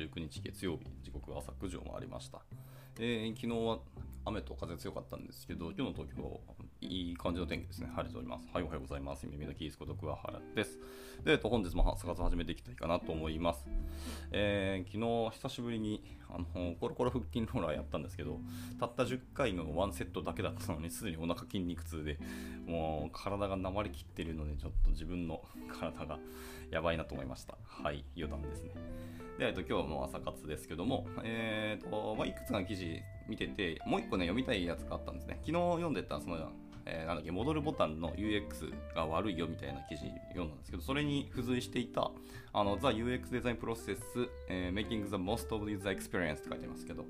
19日月曜日、時刻は朝9時を回りました。えー昨日は雨と風強かったんですけど、今日の東京、いい感じの天気ですね。晴れております。はい、おはようございます。耳のキースこと桑原です。で、えっと、本日も朝活始めていきたいかなと思います。えー昨日、久しぶりにあのコロコロ腹筋ローラーやったんですけど、たった10回のワンセットだけだったのに、すでにお腹筋肉痛で、もう体がなまりきってるので、ちょっと自分の体がやばいなと思いました。はい、余談ですね。で、えっと、今日の朝活ですけども、えーとまあ、いくつかの記事見てて、もう一個ね、読みたいやつがあったんですね。昨日読んでた、その、えーなんだっけ、戻るボタンの UX が悪いよみたいな記事読んだんですけど、それに付随していた、あの、The UX Design Process、えー Making the Most of User Experience って書いてますけど、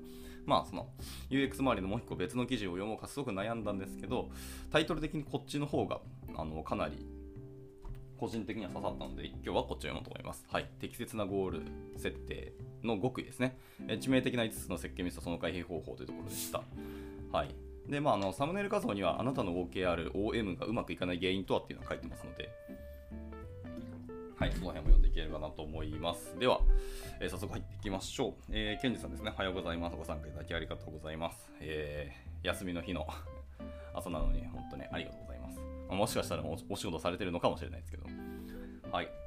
まあ、その UX 周りのもう一個別の記事を読もうかすごく悩んだんですけど、タイトル的にこっちの方が、あの、かなり個人的には刺さったので、今日はこっちを読もうと思います。はい。適切なゴール設定の極意ですね。致命的な5つの設計ミスとその回避方法というところでした。はい。で、まあ、あの、サムネイル画像には、あなたの OKR、OM がうまくいかない原因とはっていうのが書いてますので、はい、その辺も読んでいければなと思います。では、えー早速入っていきましょう。えー、ケンジさんですね。おはようございます。ご参加いただきありがとうございます。えー休みの日の 朝なのに、本当にありがとうございます。あもしかしたらおお仕事されてるのかもしれないですけど。はい。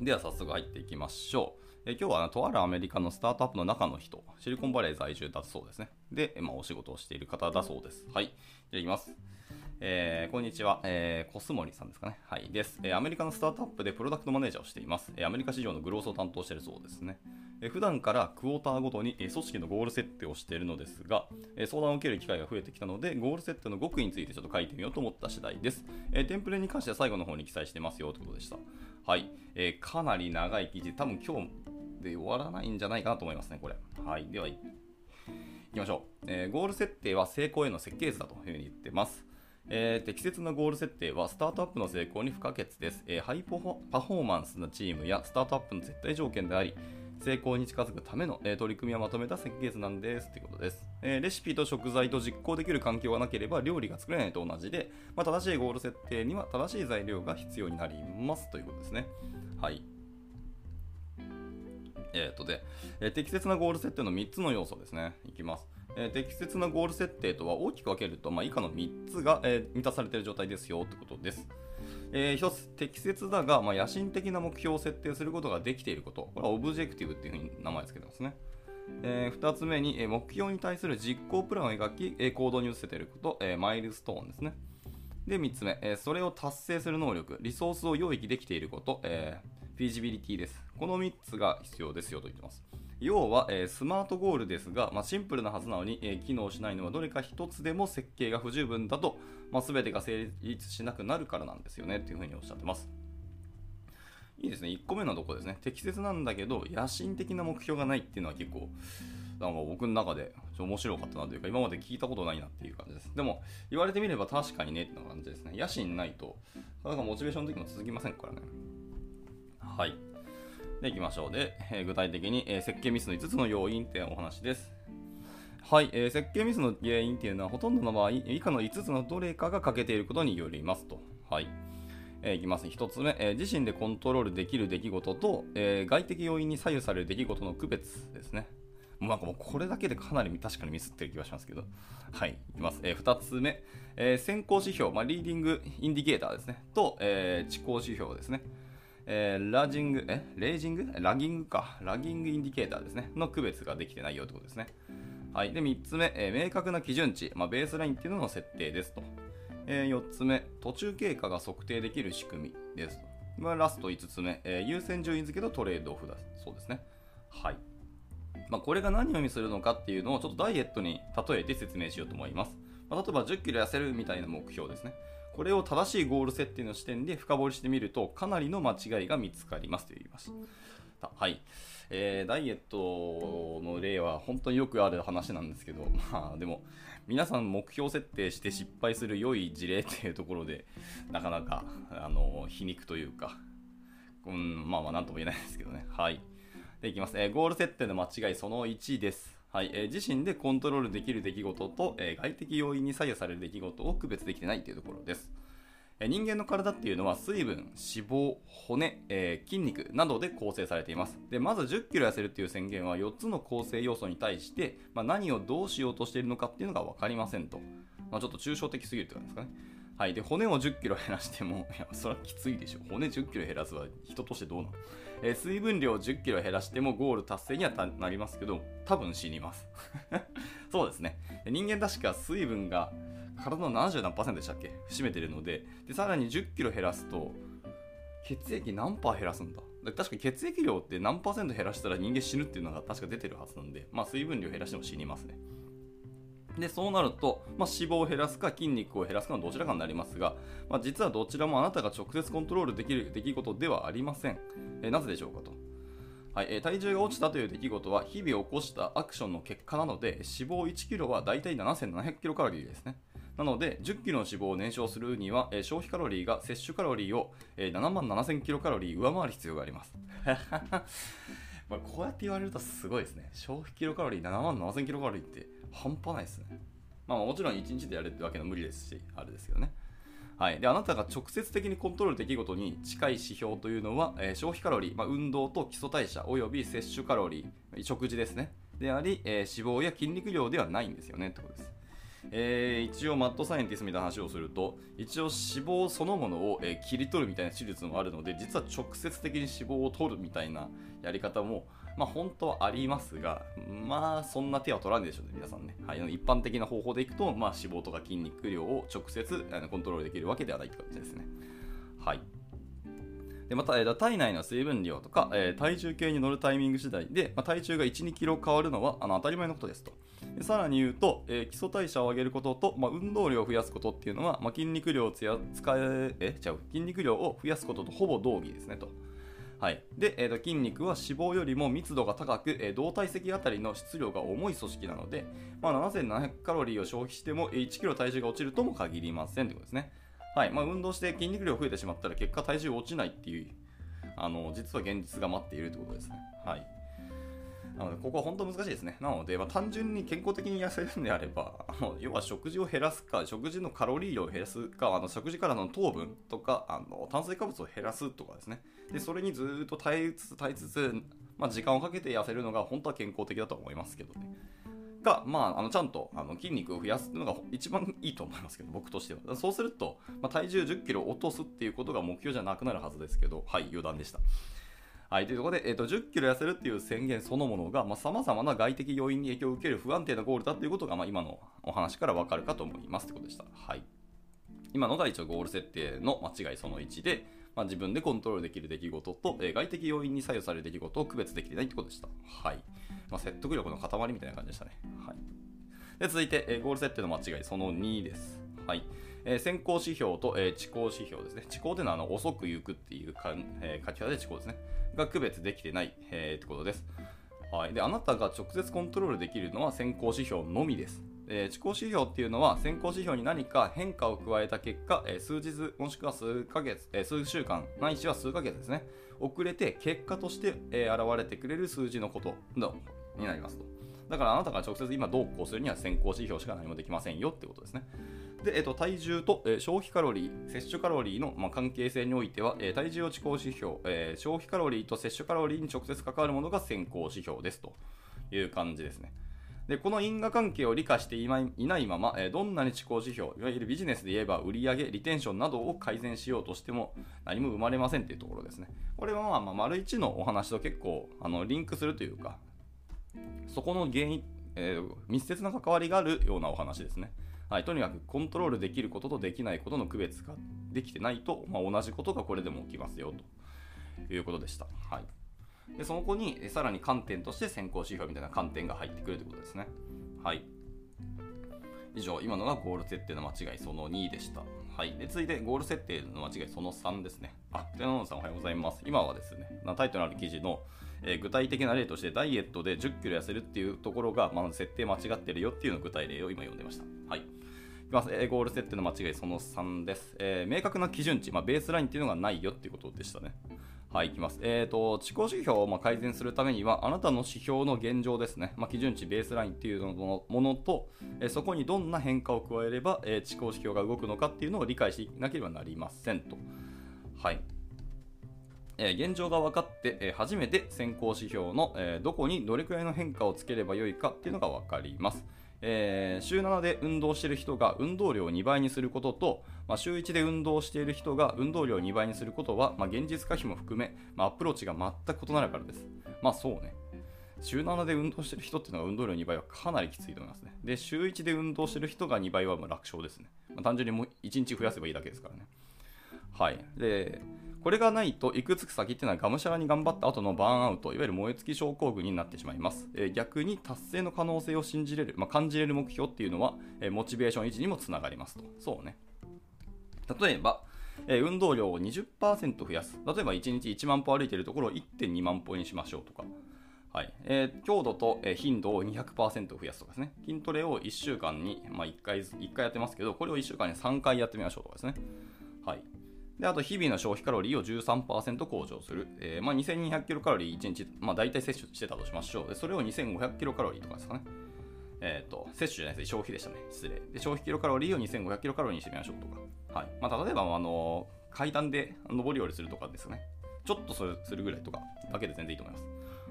では早速入っていきましょう。え今日はあのとあるアメリカのスタートアップの中の人、シリコンバレー在住だそうですね。で、まあ、お仕事をしている方だそうです。はい。じゃあいきます。えーこんにちは、えーコスモリさんですかね。はい。です、えーアメリカのスタートアップでプロダクトマネージャーをしています。えアメリカ市場のグロースを担当しているそうですね。えー普段からクォーターごとに、え組織のゴール設定をしているのですが、え相談を受ける機会が増えてきたので、ゴール設定の極意についてちょっと書いてみようと思った次第です。えテンプレに関しては最後の方に記載してますよということでした。はい。えーかなり長い記事、多分今日で終わらないんじゃないかなと思いますね、これ。はい。では、いきましょう、えーゴール設定は成功への設計図だというふうに言ってます。えー適切なゴール設定はスタートアップの成功に不可欠です、えーハイパフォパフォーマンスのチームやスタートアップの絶対条件であり、成功に近づくための、え取り組みをまとめた設計図なんですということです、えレシピと食材と実行できる環境がなければ料理が作れないと同じで、まあ、正しいゴール設定には正しい材料が必要になりますということですね。はい。えー、とで、え適切なゴール設定の3つの要素ですね。いきます。え適切なゴール設定とは大きく分けると、まあ、以下の3つが、えー満たされている状態ですよということです。え1つ、適切だが、まあ、野心的な目標を設定することができていること。これはオブジェクティブっていうふうに名前を付けてますね。え2つ目に、えー目標に対する実行プランを描き、えー行動に移せていること、えマイルストーンですね。で、3つ目、えそれを達成する能力、リソースを用意できていること、えフィジビリティです。この3つが必要ですよと言ってます。要は、えースマートゴールですが、まあ、シンプルなはずなのに、えー機能しないのはどれか1つでも設計が不十分だと、まあ、全てが成立しなくなるからなんですよねというふうにおっしゃってます。いいですね。1個目のとこですね。適切なんだけど、野心的な目標がないっていうのは結構、なんか僕の中で面白かったなというか、今まで聞いたことないなっていう感じです。でも、言われてみれば確かにねって感じですね。野心ないと、なかなかモチベーションの時も続きませんからね。はい。で、いきましょう。で、えー具体的に、えー設計ミスの5つの要因っていうお話です。はい、えー設計ミスの原因っていうのはほとんどの場合、以下の5つのどれかが欠けていることによりますと。はい。えーいきます。1つ目、えー自身でコントロールできる出来事と、えー外的要因に左右される出来事の区別ですね。もうなんかもうこれだけでかなり確かにミスってる気がしますけど。はい、いきます。え2つ目、え先行指標、まあ、 leading indicator ですね。と、えー、遅行指標ですね。えーラジング、えレージング？ lagging か。 lagging indicator ですね。の区別ができてないよということですね。はい。で、3つ目、えー明確な基準値、まあ、ベースラインっていうのの設定ですと。え4つ目、途中経過が測定できる仕組みですと。まあ、ラスト5つ目、えー優先順位付けとトレードオフだそうですね。はい。まあ、これが何を意味するのかっていうのをちょっとダイエットに例えて説明しようと思います。まあ、例えば10キロ痩せるみたいな目標ですね。これを正しいゴール設定の視点で深掘りしてみると、かなりの間違いが見つかりますと言いました。はい。えーダイエットの例は本当によくある話なんですけど、まあでも、皆さん目標設定して失敗する良い事例っていうところで、なかなか、あの、皮肉というか、うん、まあまあなんとも言えないですけどね。はい。で、いきます。えーゴール設定の間違いその1です。はい、えー自身でコントロールできる出来事と、えー外的要因に左右される出来事を区別できてないというところですえ。人間の体っていうのは水分、脂肪、骨、え、筋肉などで構成されています。で、まず10キロ痩せるっていう宣言は4つの構成要素に対して、まあ、何をどうしようとしているのかっていうのが分かりませんと。まあ、ちょっと抽象的すぎるって感じですかね。はい。で、骨を10キロ減らしても、いや、それはきついでしょ。骨10キロ減らすは人としてどうなの？えー、水分量10キロ減らしてもゴール達成にはなりますけど、多分死にます。そうですね。人間確か水分が体の70何パーセントでしたっけ？占めてるのでで、さらに10キロ減らすと、血液何パー減らすんだ？確か血液量って何パーセント減らしたら人間死ぬっていうのが確か出てるはずなんで、まあ水分量減らしても死にますね。で、そうなると、まあ、脂肪を減らすか筋肉を減らすかのどちらかになりますが、まあ、実はどちらもあなたが直接コントロールできる出来事ではありません。えなぜでしょうかと。はいえ体重が落ちたという出来事は日々起こしたアクションの結果なので脂肪 1kg はだいたい7700キロカロリーですね。なので、10キロの脂肪を燃焼するには、え消費カロリーが摂取カロリーを、え7万7000キロカロリー上回る必要があります。まあこうやって言われるとすごいですね。消費キロカロリー7万7000キロカロリーって半端ないですね。まあもちろん1日でやるってわけの無理ですし、あれですけどね。はい、であなたが直接的にコントロール出来事に近い指標というのは、えー、消費カロリー、まあ、運動と基礎代謝および摂取カロリー食事ですねであり、えー、脂肪や筋肉量ではないんですよねってことですえー、一応マッドサイエンティストみたいな話をすると一応脂肪そのものを、え、切り取るみたいな手術もあるので実は直接的に脂肪を取るみたいなやり方もまあ本当はありますがまあそんな手は取らないでしょうね皆さんね、はい、一般的な方法でいくと、まあ、脂肪とか筋肉量を直接コントロールできるわけではないって感じですねはいでまた、体内の水分量とか、え、体重計に乗るタイミング次第で、ま、体重が1、2キロ変わるのはあの当たり前のことですと。でさらに言うと、え、基礎代謝を上げることと、ま、運動量を増やすことっていうのは、ま、筋肉量を使え、え、ちゃう、筋肉量を増やすこととほぼ同義ですねと。はい、で、えーと、筋肉は脂肪よりも密度が高く、えー、動体積あたりの質量が重い組織なので、まあ、7700カロリーを消費しても1キロ体重が落ちるとも限りませんということですね。はいまあ、運動して筋肉量増えてしまったら結果体重落ちないっていうあの実は現実が待っているということですね。はいなので、ここは本当難しいですね。なので、まあ、単純に健康的に痩せるんであれば、あの要は食事を減らすか、食事のカロリー量を減らすか、あの食事からの糖分とかあの炭水化物を減らすとかですね。で、それにずっと耐えつつ、耐えつつ、まあ、時間をかけて痩せるのが本当は健康的だと思いますけどね。が、まあ、あのちゃんとあの筋肉を増やすのが一番いいと思いますけど、僕としては。そうすると、まあ、体重10キロ落とすっていうことが目標じゃなくなるはずですけど、はい、余談でした。はい、というところで、えーと、10キロ痩せるっていう宣言そのものがさまざ、まな外的要因に影響を受ける不安定なゴールだということが、まあ、今のお話からわかるかと思いますということでした。はい、今のが一応ゴール設定の間違いその1で、まあ、自分でコントロールできる出来事と、えー、外的要因に左右される出来事を区別できていないということでした。はい。まあ、説得力の塊みたいな感じでしたね。はい。で続いて、えー、ゴール設定の間違いその2です。はい。えー、先行指標と、えー、遅行指標ですね。遅行というのはあの遅く行くっていうか、えー、書き方で遅行ですね。が区別できてない、えー、ってことです。はい。で、あなたが直接コントロールできるのは先行指標のみです。え、遅行指標っていうのは先行指標に何か変化を加えた結果、え、数日もしくは数ヶ月、え、数週間ないしは数ヶ月ですね遅れて結果として、え、現れてくれる数字のことになりますとだからあなたが直接今どうこうするには先行指標しか何もできませんよってことですねで、えっと、体重と、えー、消費カロリー、摂取カロリーの、まあ、関係性においては、えー、体重を遅行指標、えー、消費カロリーと摂取カロリーに直接関わるものが先行指標ですという感じですね。で、この因果関係を理解していないまま、えどんなに遅行指標、いわゆるビジネスで言えば売上、リテンションなどを改善しようとしても何も生まれませんっていうところですね。これはまあ、まあ、丸1のお話と結構あのリンクするというか、そこの原因、えー、密接な関わりがあるようなお話ですね。はい、とにかくコントロールできることとできないことの区別ができてないと、まあ、同じことがこれでも起きますよということでした。はいでその子にさらに観点として先行指標みたいな観点が入ってくるということですね。はい。以上、今のがゴール設定の間違いその2でした。はい。で、続いてゴール設定の間違いその3ですね。あ、テナノさんおはようございます。今はですね、タイトルある記事の、えー、具体的な例としてダイエットで10キロ痩せるっていうところが、まあ、設定間違ってるよっていうの具体例を今読んでました。はい。ます。えー、ゴール設定の間違いその3です。えー、明確な基準値、まあ、ベースラインっていうのがないよっていうことでしたね。はい、いきます。えっ、ー、と、地高指標をま改善するためには、あなたの指標の現状ですね、まあ、基準値、ベースラインっていうものと、えそこにどんな変化を加えれば、えー、地高指標が動くのかっていうのを理解しなければなりませんと。はい。え現状が分かって、え初めて先行指標の、えどこにどれくらいの変化をつければよいかっていうのが分かります。えー、週7で運動している人が運動量を2倍にすることと、まあ、週1で運動している人が運動量を2倍にすることは、まあ、現実可否も含め、まあ、アプローチが全く異なるからです。まあそうね。週7で運動している人っていうのが運動量2倍はかなりきついと思いますね。で、週1で運動している人が2倍はもう楽勝ですね。まあ、単純にもう1日増やせばいいだけですからね。はい。で、これがないと、いくつく先っていうのはがむしゃらに頑張った後のバーンアウト、いわゆる燃え尽き症候群になってしまいます。えー、逆に達成の可能性を信じれる、まあ、感じれる目標っていうのは、えー、モチベーション維持にもつながりますと。そうね。例えば、えー、運動量を20%増やす。例えば1日1万歩歩いているところを1.2万歩にしましょうとか。はいえー、強度と、えー、頻度を200%増やすとかですね。筋トレを1週間に、まあ、1, 回1回やってますけど、これを1週間に3回やってみましょうとかですね。はい。であと日々の消費カロリーを13%向上する、えーまあ、2200キロカロリー1日、まあ、大体摂取してたとしましょう。でそれを2500キロカロリーとかですかね。えっ、ー、と摂取じゃないです。消費でしたね。失礼。で消費キロカロリーを2500キロカロリーにしてみましょうとか、はい。まあ、例えば、あの階段で上り下りするとかですね。ちょっとするぐらいとかだけで全然いいと思います。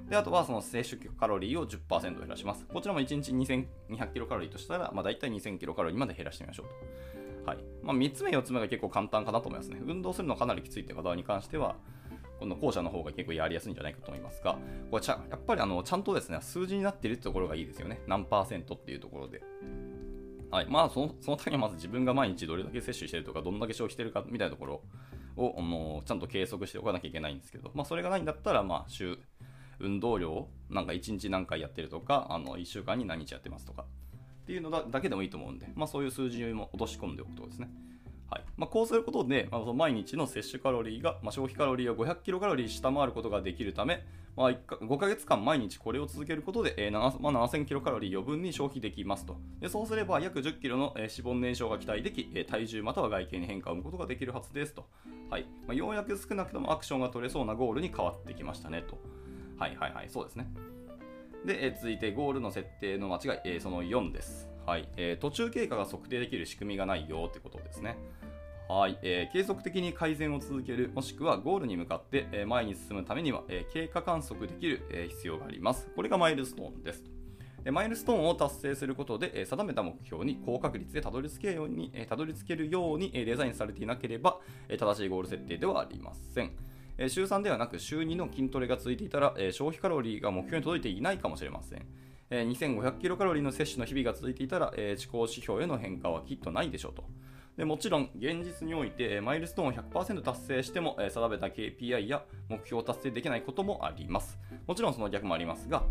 であとはその摂取カロリーを10%減らします。こちらも1日2200キロカロリーとしたら、まあ、大体2000キロカロリーまで減らしてみましょうと。はいまあ、3つ目、4つ目が結構簡単かなと思いますね。運動するのかなりきついという方に関しては、この後者の方が結構やりやすいんじゃないかと思いますが、これちゃやっぱりあのちゃんとですね、数字になっているところがいいですよね。何パーセントっていうところで。はい。まあその、そのためにはまず自分が毎日どれだけ摂取してるとか、どんだけ消費してるかみたいなところを、あのちゃんと計測しておかなきゃいけないんですけど、まあそれがないんだったら、まあ週、運動量をなんか1日何回やってるとか、あの1週間に何日やってますとか、っていうのだけでもいいと思うんで、まあそういう数字も落とし込んでおくとですね。はいまあ、こうすることで、まあ、毎日の摂取カロリーが、まあ、消費カロリーを500キロカロリー下回ることができるため、まあ、5ヶ月間毎日これを続けることで、えーまあ、7000キロカロリー余分に消費できますと。でそうすれば約10キロの、えー、脂肪燃焼が期待でき、えー、体重または外形に変化を生むことができるはずですと。はいまあ、ようやく少なくともアクションが取れそうなゴールに変わってきましたねと。はいはいはい、そうですね。で、え、続いてゴールの設定の間違い、え、その4です。はいえー、途中経過が測定できる仕組みがないよってことですね。はい、えー、継続的に改善を続ける、もしくはゴールに向かって、え、前に進むためには、え、経過観測できる、え、必要があります。これがマイルストーンです。でマイルストーンを達成することで、え、定めた目標に高確率でたどり着けように、え、たどり着けるように、え、デザインされていなければ、え、正しいゴール設定ではありません。え、週3ではなく週2の筋トレが続いていたら、え、消費カロリーが目標に届いていないかもしれません。え、2500キロカロリーの摂取の日々が続いていたら、えー、思考指標への変化はきっとないでしょうと。でもちろん、現実において、マイルストーンを100%達成しても、え、定めた KPI や目標を達成できないこともあります。もちろんその逆もありますが、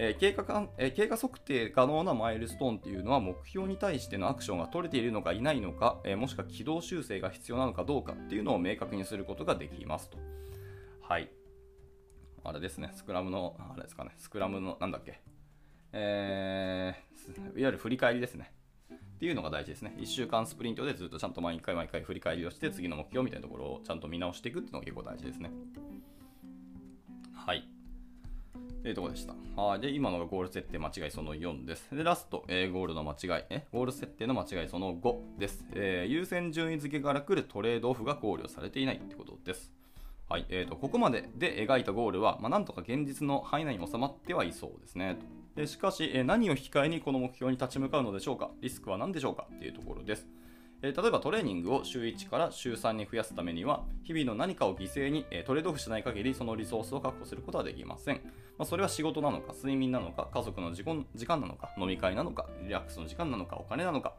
えー、経過かえー、経過測定可能なマイルストーンっていうのは目標に対してのアクションが取れているのかいないのか、えー、もしくは軌道修正が必要なのかどうかっていうのを明確にすることができますと。はい。あれですね、スクラムの、あれですかね、スクラムの、なんだっけ、えー、いわゆる振り返りですね。っていうのが大事ですね。1週間スプリントでずっとちゃんと毎回毎回振り返りをして、次の目標みたいなところをちゃんと見直していくっていうのが結構大事ですね。はい。というところでした。はい。で、今のがゴール設定間違いその4です。で、ラスト、えー、ゴールの間違い、えゴール設定の間違いその5です。えー、優先順位付けから来るトレードオフが考慮されていないってことです。はい。えーと、ここまでで描いたゴールは、まあ、なんとか現実の範囲内に収まってはいそうですね。でしかし、え何を引き換えにこの目標に立ち向かうのでしょうか？リスクは何でしょうか？っていうところです。え例えばトレーニングを週1から週3に増やすためには、日々の何かを犠牲に、えトレードオフしない限りそのリソースを確保することはできません。まあ、それは仕事なのか、睡眠なのか、家族の時間なのか、飲み会なのか、リラックスの時間なのか、お金なのか、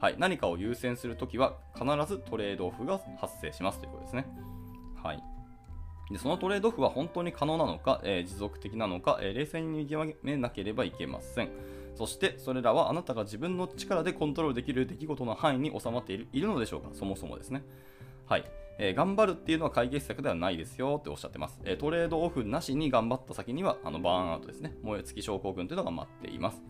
はい、何かを優先するときは必ずトレードオフが発生しますということですね。はい。でそのトレードオフは本当に可能なのか、えー、持続的なのか、えー、冷静に見極めなければいけません。そしてそれらはあなたが自分の力でコントロールできる出来事の範囲に収まっているいるのでしょうか？そもそもですね。はい。えー、頑張るっていうのは解決策ではないですよっておっしゃってます。えー、トレードオフなしに頑張った先にはあのバーンアウトですね。燃え尽き症候群というのが待っています。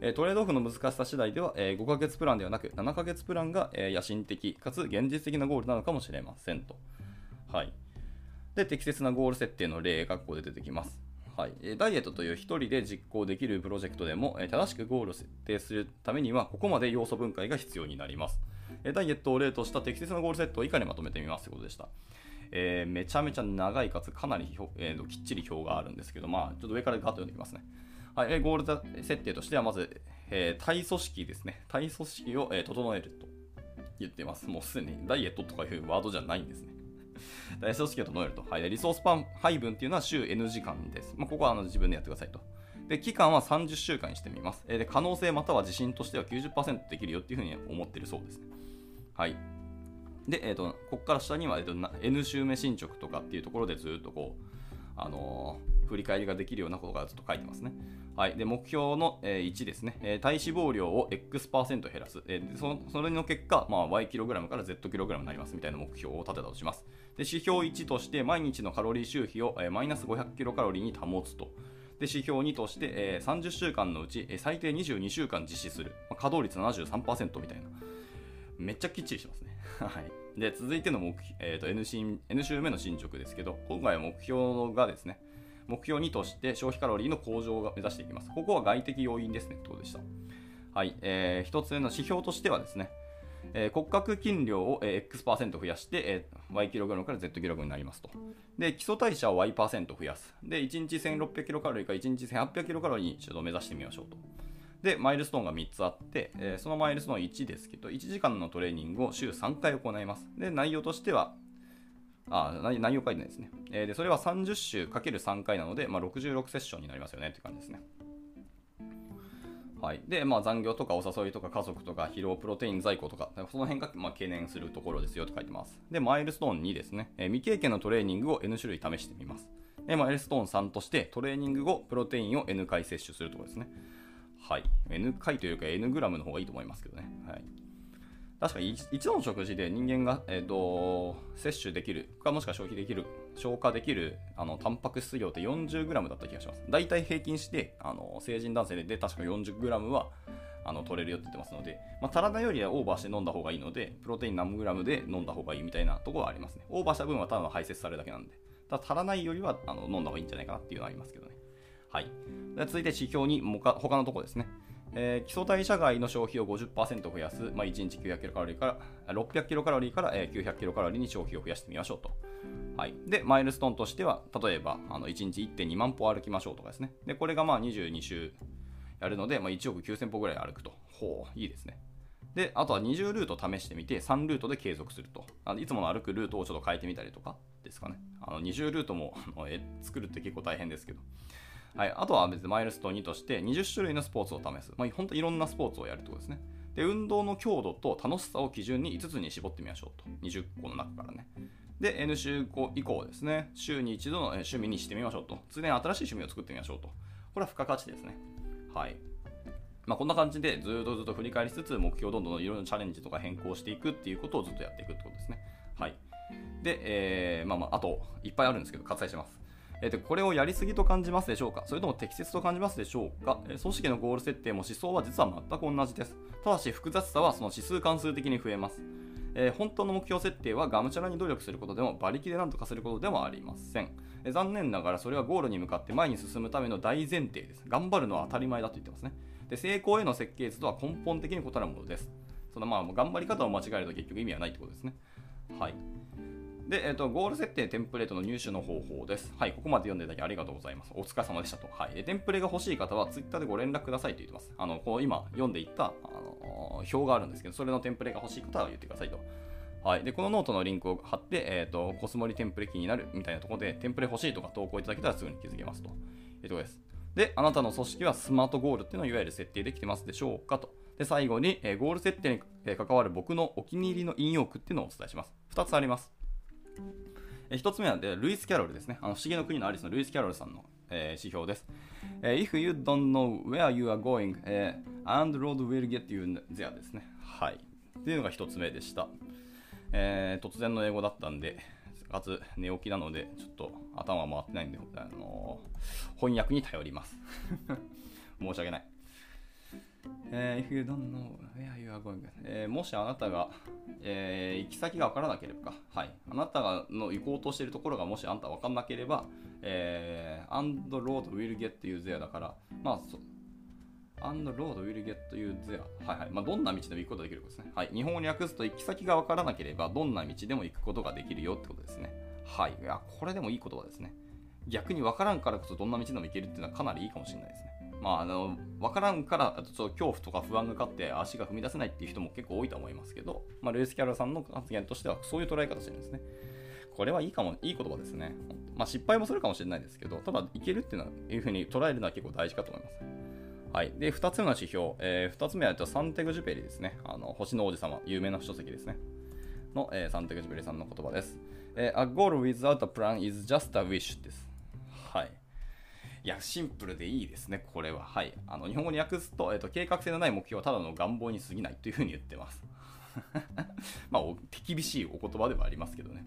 えトレードオフの難しさ次第では、え5ヶ月プランではなく7ヶ月プランが、え野心的かつ現実的なゴールなのかもしれませんと。はい。で、適切なゴール設定の例がここで出てきます。はい、ダイエットという1人で実行できるプロジェクトでも正しくゴールを設定するためにはここまで要素分解が必要になります。ダイエットを例とした適切なゴールセットを以下にまとめてみますということでした。えー、めちゃめちゃ長いかつかなり、えー、きっちり表があるんですけど、まあ、ちょっと上からガッと読んでみますね。はい、ゴール設定としてはまず、えー、体組織ですね。体組織を、え、整えると言ってます。もうすでにダイエットとかいうワードじゃないんですね。大組織を整えると。はい、リソースパン配分っていうのは週 N 時間です。まあ、ここはあの自分でやってくださいと。で、期間は30週間にしてみます。で、可能性または自信としては90%できるよっていうふうに思ってるそうですね。はい。で、えっ、ー、と、ここから下には、えーと、N 週目進捗とかっていうところでずっとこう、あの、振り返りができるようなことがずっと書いてますね。はい。で、目標の、えー、1ですね、えー、体脂肪量を X% 減らす。えー、そそれの結果、まあ、Y グラムから Z グラムになりますみたいな目標を立てたとします。で、指標1として毎日のカロリー消費を、マイナス500キロカロリーに保つと。で、指標2として、えー、30週間のうち、えー、最低22週間実施する。まあ、稼働率73%みたいな。めっちゃきっちりしてますね。はい。で、続いての目、えーと N, 週 N 週目の進捗ですけど、今回は目標がですね、目標2として消費カロリーの向上を目指していきます。ここは外的要因ですね、ということでした？はい。えー、一つ目の指標としてはですね、えー、骨格筋量を、えー、X% 増やして、えー、Y キログラムから Z キログラムになりますと。で、基礎代謝を Y% 増やす。で、1日1600キロカロリーから1日1800キロカロリーにちょっと目指してみましょうと。で、マイルストーンが3つあって、えー、そのマイルストーン1ですけど、1時間のトレーニングを週3回行います。で、内容としては、あ内容書いてないですね。えー、で、それは30週 ×3 回なので、まあ、66セッションになりますよねって感じですね。はい。で、まあ、残業とかお誘いとか家族とか疲労、プロテイン在庫とか、その辺が、まあ、懸念するところですよと書いてます。で、マイルストーン2ですね。えー、未経験のトレーニングを N 種類試してみます。で、マイルストーン3としてトレーニング後、プロテインを N 回摂取するところですね。はい。N 回というか N グラムの方がいいと思いますけどね。はい。確かに一度の食事で人間が、えーと、摂取できるかもしくは消費できる消化できるあのタンパク質量って 40g だった気がします大体平均してあの成人男性で確か 40g はあの取れるよって言ってますので、まあ、足らないよりはオーバーして飲んだ方がいいのでプロテイン何グラムで飲んだ方がいいみたいなところはありますねオーバーした分はただの排泄されるだけなんでただ足らないよりはあの飲んだ方がいいんじゃないかなっていうのはありますけどねはいで続いて指標に他のところですねえー、基礎代謝外の消費を50%増やす、まあ、1日900キロカロリーから600キロカロリーから、えー、900キロカロリーに消費を増やしてみましょうと。はい、で、マイルストーンとしては、例えばあの1日1.2万歩歩きましょうとかですね。で、これがまあ22週やるので、まあ、1億9000歩ぐらい歩くと。ほう、いいですね。で、あとは20ルート試してみて、3ルートで継続すると。あのいつもの歩くルートをちょっと変えてみたりとかですかね。あの20ルートも作るって結構大変ですけど。はい、あとは別にマイルストーン2として20種類のスポーツを試す。まあ、本当いろんなスポーツをやるってことですね。で、運動の強度と楽しさを基準に5つに絞ってみましょうと。20個の中からね。で、N 週以降ですね、週に一度の趣味にしてみましょうと。常に新しい趣味を作ってみましょうと。これは付加価値ですね。はい。まあ、こんな感じでずっとずっと振り返りつつ、目標をどんどんいろいろチャレンジとか変更していくっていうことをずっとやっていくってことですね。はい。で、えー、まあまあ、あと、いっぱいあるんですけど、割愛します。えー、これをやりすぎと感じますでしょうか？それとも適切と感じますでしょうか、え、組織のゴール設定も思想は実は全く同じです。ただし複雑さはその指数関数的に増えます。えー、本当の目標設定はがむしゃらに努力することでも馬力で何とかすることでもありません、えー、残念ながらそれはゴールに向かって前に進むための大前提です。頑張るのは当たり前だと言ってますね。で成功への設計図とは根本的に異なるものです。そのまあ頑張り方を間違えると結局意味はないってことですね。はい。で、えっ、ー、と、ゴール設定テンプレートの入手の方法です。はい、ここまで読んでいただきありがとうございます。お疲れ様でしたと。はい。で、テンプレが欲しい方は、Twitter でご連絡くださいと言ってます。あの、こう今読んでいった、あの、表があるんですけど、それのテンプレが欲しい方は言ってくださいと。はい。で、このノートのリンクを貼って、えっ、ー、と、コスモリテンプレ気になるみたいなところで、テンプレ欲しいとか投稿いただけたらすぐに気づけますと。いうとです。で、あなたの組織は SMART goal っていうのをいわゆる設定できてますでしょうかと。で、最後に、えー、ゴール設定に関わる僕のお気に入りの引用句っていうのをお伝えします。2つあります。1つ目はでルイス・キャロルですね。あの不思議の国のアリスのルイス・キャロルさんの、えー、指標です。えー、If you don't know where you are going,、えー、and road will get you there ですね。はい。っていうのが1つ目でした。えー、突然の英語だったんで、かつ寝起きなので、ちょっと頭回ってないんで、あのー、翻訳に頼ります。申し訳ない。え if you don't know where you are going, えーもしあなたが、えー行き先が分からなければか、はい、あなたがの行こうとしているところがもしあなた分からなければ、えー and road will get you there だから、まあ、そ and road will get you there はいはい、まあ、どんな道でも行くことができることですね。はい、日本語に訳すと行き先が分からなければどんな道でも行くことができるよってことですね。はい、いやこれでもいい言葉ですね。逆に分からんからこそどんな道でも行けるっていうのはかなりいいかもしれないですね。まあ、あの分からんからちょっと恐怖とか不安が勝って足が踏み出せないっていう人も結構多いと思いますけど、まあ、ルイス・キャロさんの発言としてはそういう捉え方してるんですね。これはいいかも、いい言葉ですね。まあ、失敗もするかもしれないですけど、ただ、いけるっていうのはいうふうに捉えるのは結構大事かと思います。はい。で、2つ目の指標、え2つ目はサンテグジュペリですね。あの星の王子様、有名な書籍ですね。の、えーサンテグジュペリさんの言葉です。えー A goal without a plan is just a wish です。い。や、シンプルでいいですね、これは。はい。あの日本語に訳すと、えーと、計画性のない目標はただの願望に過ぎないというふうに言ってます。まあ、手厳しいお言葉ではありますけどね。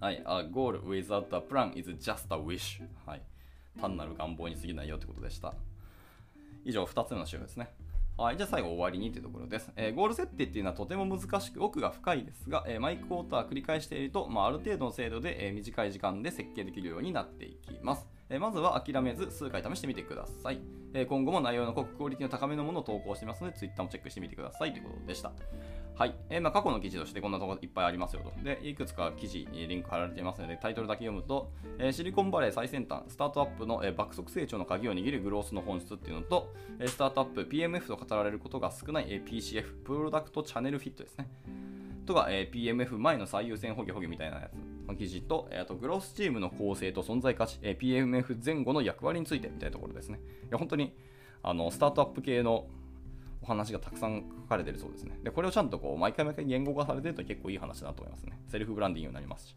はい。A goal without a plan is just a wish. はい。単なる願望に過ぎないよってことでした。以上、2つ目の週ですね。はい、じゃあ最後終わりにというところです、えーゴール設定っていうのはとても難しく奥が深いですが、えー毎クォーター繰り返していると、まあ、ある程度の精度で、えー短い時間で設計できるようになっていきます。えまずは諦めず数回試してみてください。え今後も内容の濃くクオリティの高めのものを投稿してますので、Twitter もチェックしてみてくださいということでした。はい。えーまあ、過去の記事としてこんなところいっぱいありますよと。で、いくつか記事にリンク貼られていますので、タイトルだけ読むと、えーシリコンバレー最先端、スタートアップの、えー爆速成長の鍵を握るグロースの本質っていうのと、えスタートアップ、PMF と語られることが少ない、え PCF、プロダクトチャンネルフィットですね。とか、え PMF 前の最優先補給補給みたいなやつ記事と、えーあとグロースチームの構成と存在価値、え PMF 前後の役割についてみたいなところですね。いや本当にあのスタートアップ系のお話がたくさん書かれてるそうですね。で、これをちゃんとこう毎回毎回言語化されてると結構いい話だと思いますね。セルフブランディングになりますし。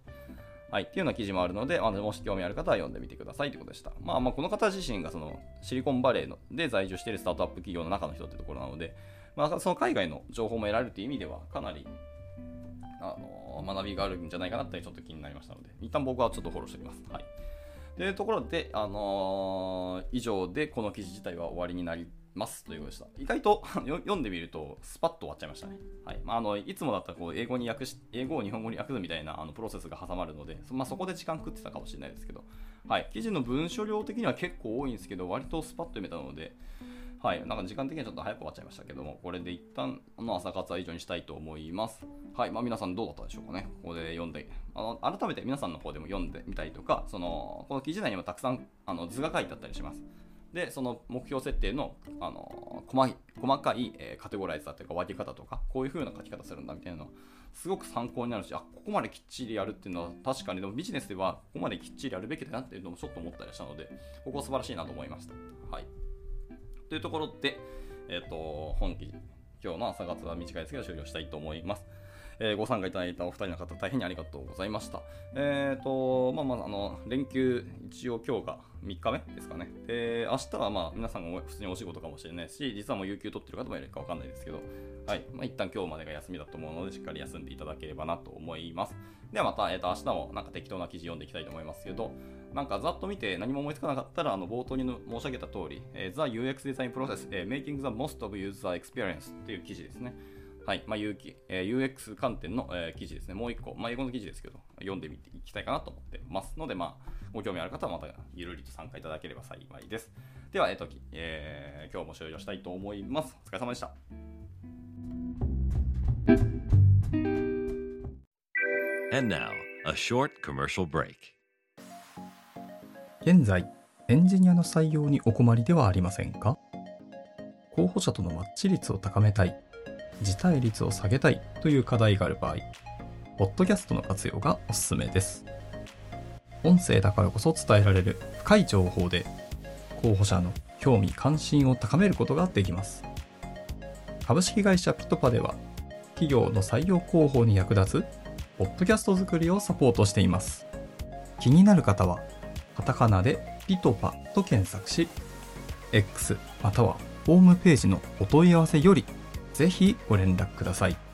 はい、っていうような記事もあるので、まあ、もし興味ある方は読んでみてくださいということでした。まあ、まあこの方自身がそのシリコンバレーので在住しているスタートアップ企業の中の人ってところなので、まあ、その海外の情報も得られるという意味では、かなりあの学びがあるんじゃないかなってちょっと気になりましたので、一旦僕はちょっとフォローしておきます。はい。というところで、あのー以上でこの記事自体は終わりになりますということでした。意外と読んでみると、スパッと終わっちゃいましたね。はい。まあ、あの、いつもだったらこう英語に訳し、英語を日本語に訳すみたいなあのプロセスが挟まるので、そまあ、そこで時間食ってたかもしれないですけど、はい。記事の文書量的には結構多いんですけど、割とスパッと読めたので、はい、なんか時間的にはちょっと早く終わっちゃいましたけども、これで一旦の朝活は以上にしたいと思います。はい、まあ皆さんどうだったでしょうかね。ここで読んで、あの改めて皆さんの方でも読んでみたりとか、そのこの記事内にもたくさんあの図が書いてあったりします。で、その目標設定のあの細い細かい、えーカテゴライズだというか分け方とか、こういう風な書き方するんだみたいなの、すごく参考になるし、あ、ここまできっちりやるっていうのは確かにでもビジネスではここまできっちりやるべきだなっていうのもちょっと思ったりしたので、ここは素晴らしいなと思いました。はい。というところで、えっ、と、本期、今日の朝活は短いですけど終了したいと思います。えーご参加いただいたお二人の方、大変にありがとうございました。えっ、と、まあまあ、あの、連休、一応今日が3日目ですかね。で、明日はまあ、皆さんが普通にお仕事かもしれないし、実はもう有給取ってる方もいるかわかんないですけど、はい。まあ、一旦今日までが休みだと思うので、しっかり休んでいただければなと思います。ではまた、えっ、と、明日もなんか適当な記事読んでいきたいと思いますけど、なんかざっと見て何も思いつかなかったら、あの冒頭に申し上げた通り、えー The UX Design Process、えー Making the Most of User Experience っていう記事ですね。はい。まあ、有機えー UX 観点の、えー記事ですね。もう一個、まあ、英語の記事ですけど、読んでみていきたいかなと思ってますので、まあ、ご興味ある方はまたゆるりと参加いただければ幸いです。では、えっ、と、えー今日も終了したいと思います。お疲れ様でした。And now, a short commercial break. 現在エンジニアの採用にお困りではありませんか？候補者とのマッチ率を高めたい辞退率を下げたいという課題がある場合ポッドキャストの活用がおすすめです。音声だからこそ伝えられる深い情報で候補者の興味関心を高めることができます。株式会社ピトパでは企業の採用広報に役立つポッドキャスト作りをサポートしています。気になる方はカタカナでピトパと検索し、X またはホームページのお問い合わせよりぜひご連絡ください。